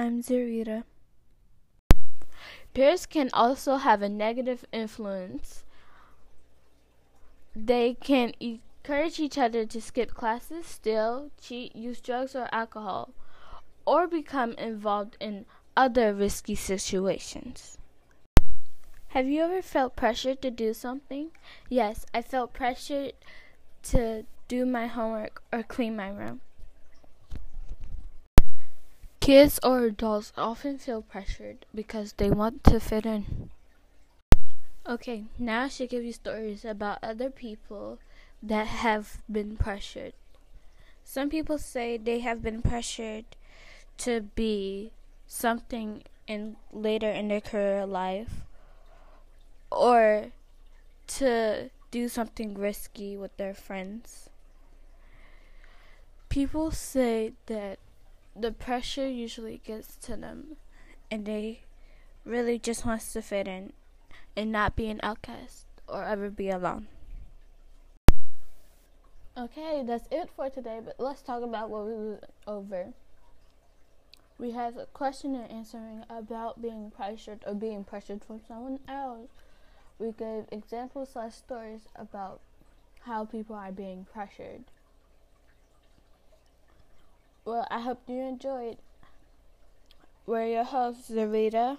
I'm Zarita. Peers can also have a negative influence. They can encourage each other to skip classes, steal, cheat, use drugs or alcohol, or become involved in other risky situations. Have you ever felt pressured to do something? Yes, I felt pressured to do my homework or clean my room. Kids or adults often feel pressured because they want to fit in. Okay, now I should give you stories about other people that have been pressured. Some people say they have been pressured to be something in later in their career life or to do something risky with their friends. People say that the pressure usually gets to them and they really just wants to fit in and not be an outcast or ever be alone. Okay, that's it for today, but let's talk about what we went over. We have a question and answering about being pressured or being pressured from someone else. We gave examples slash stories about how people are being pressured. Well, I hope you enjoyed. We're your hosts, Zarita.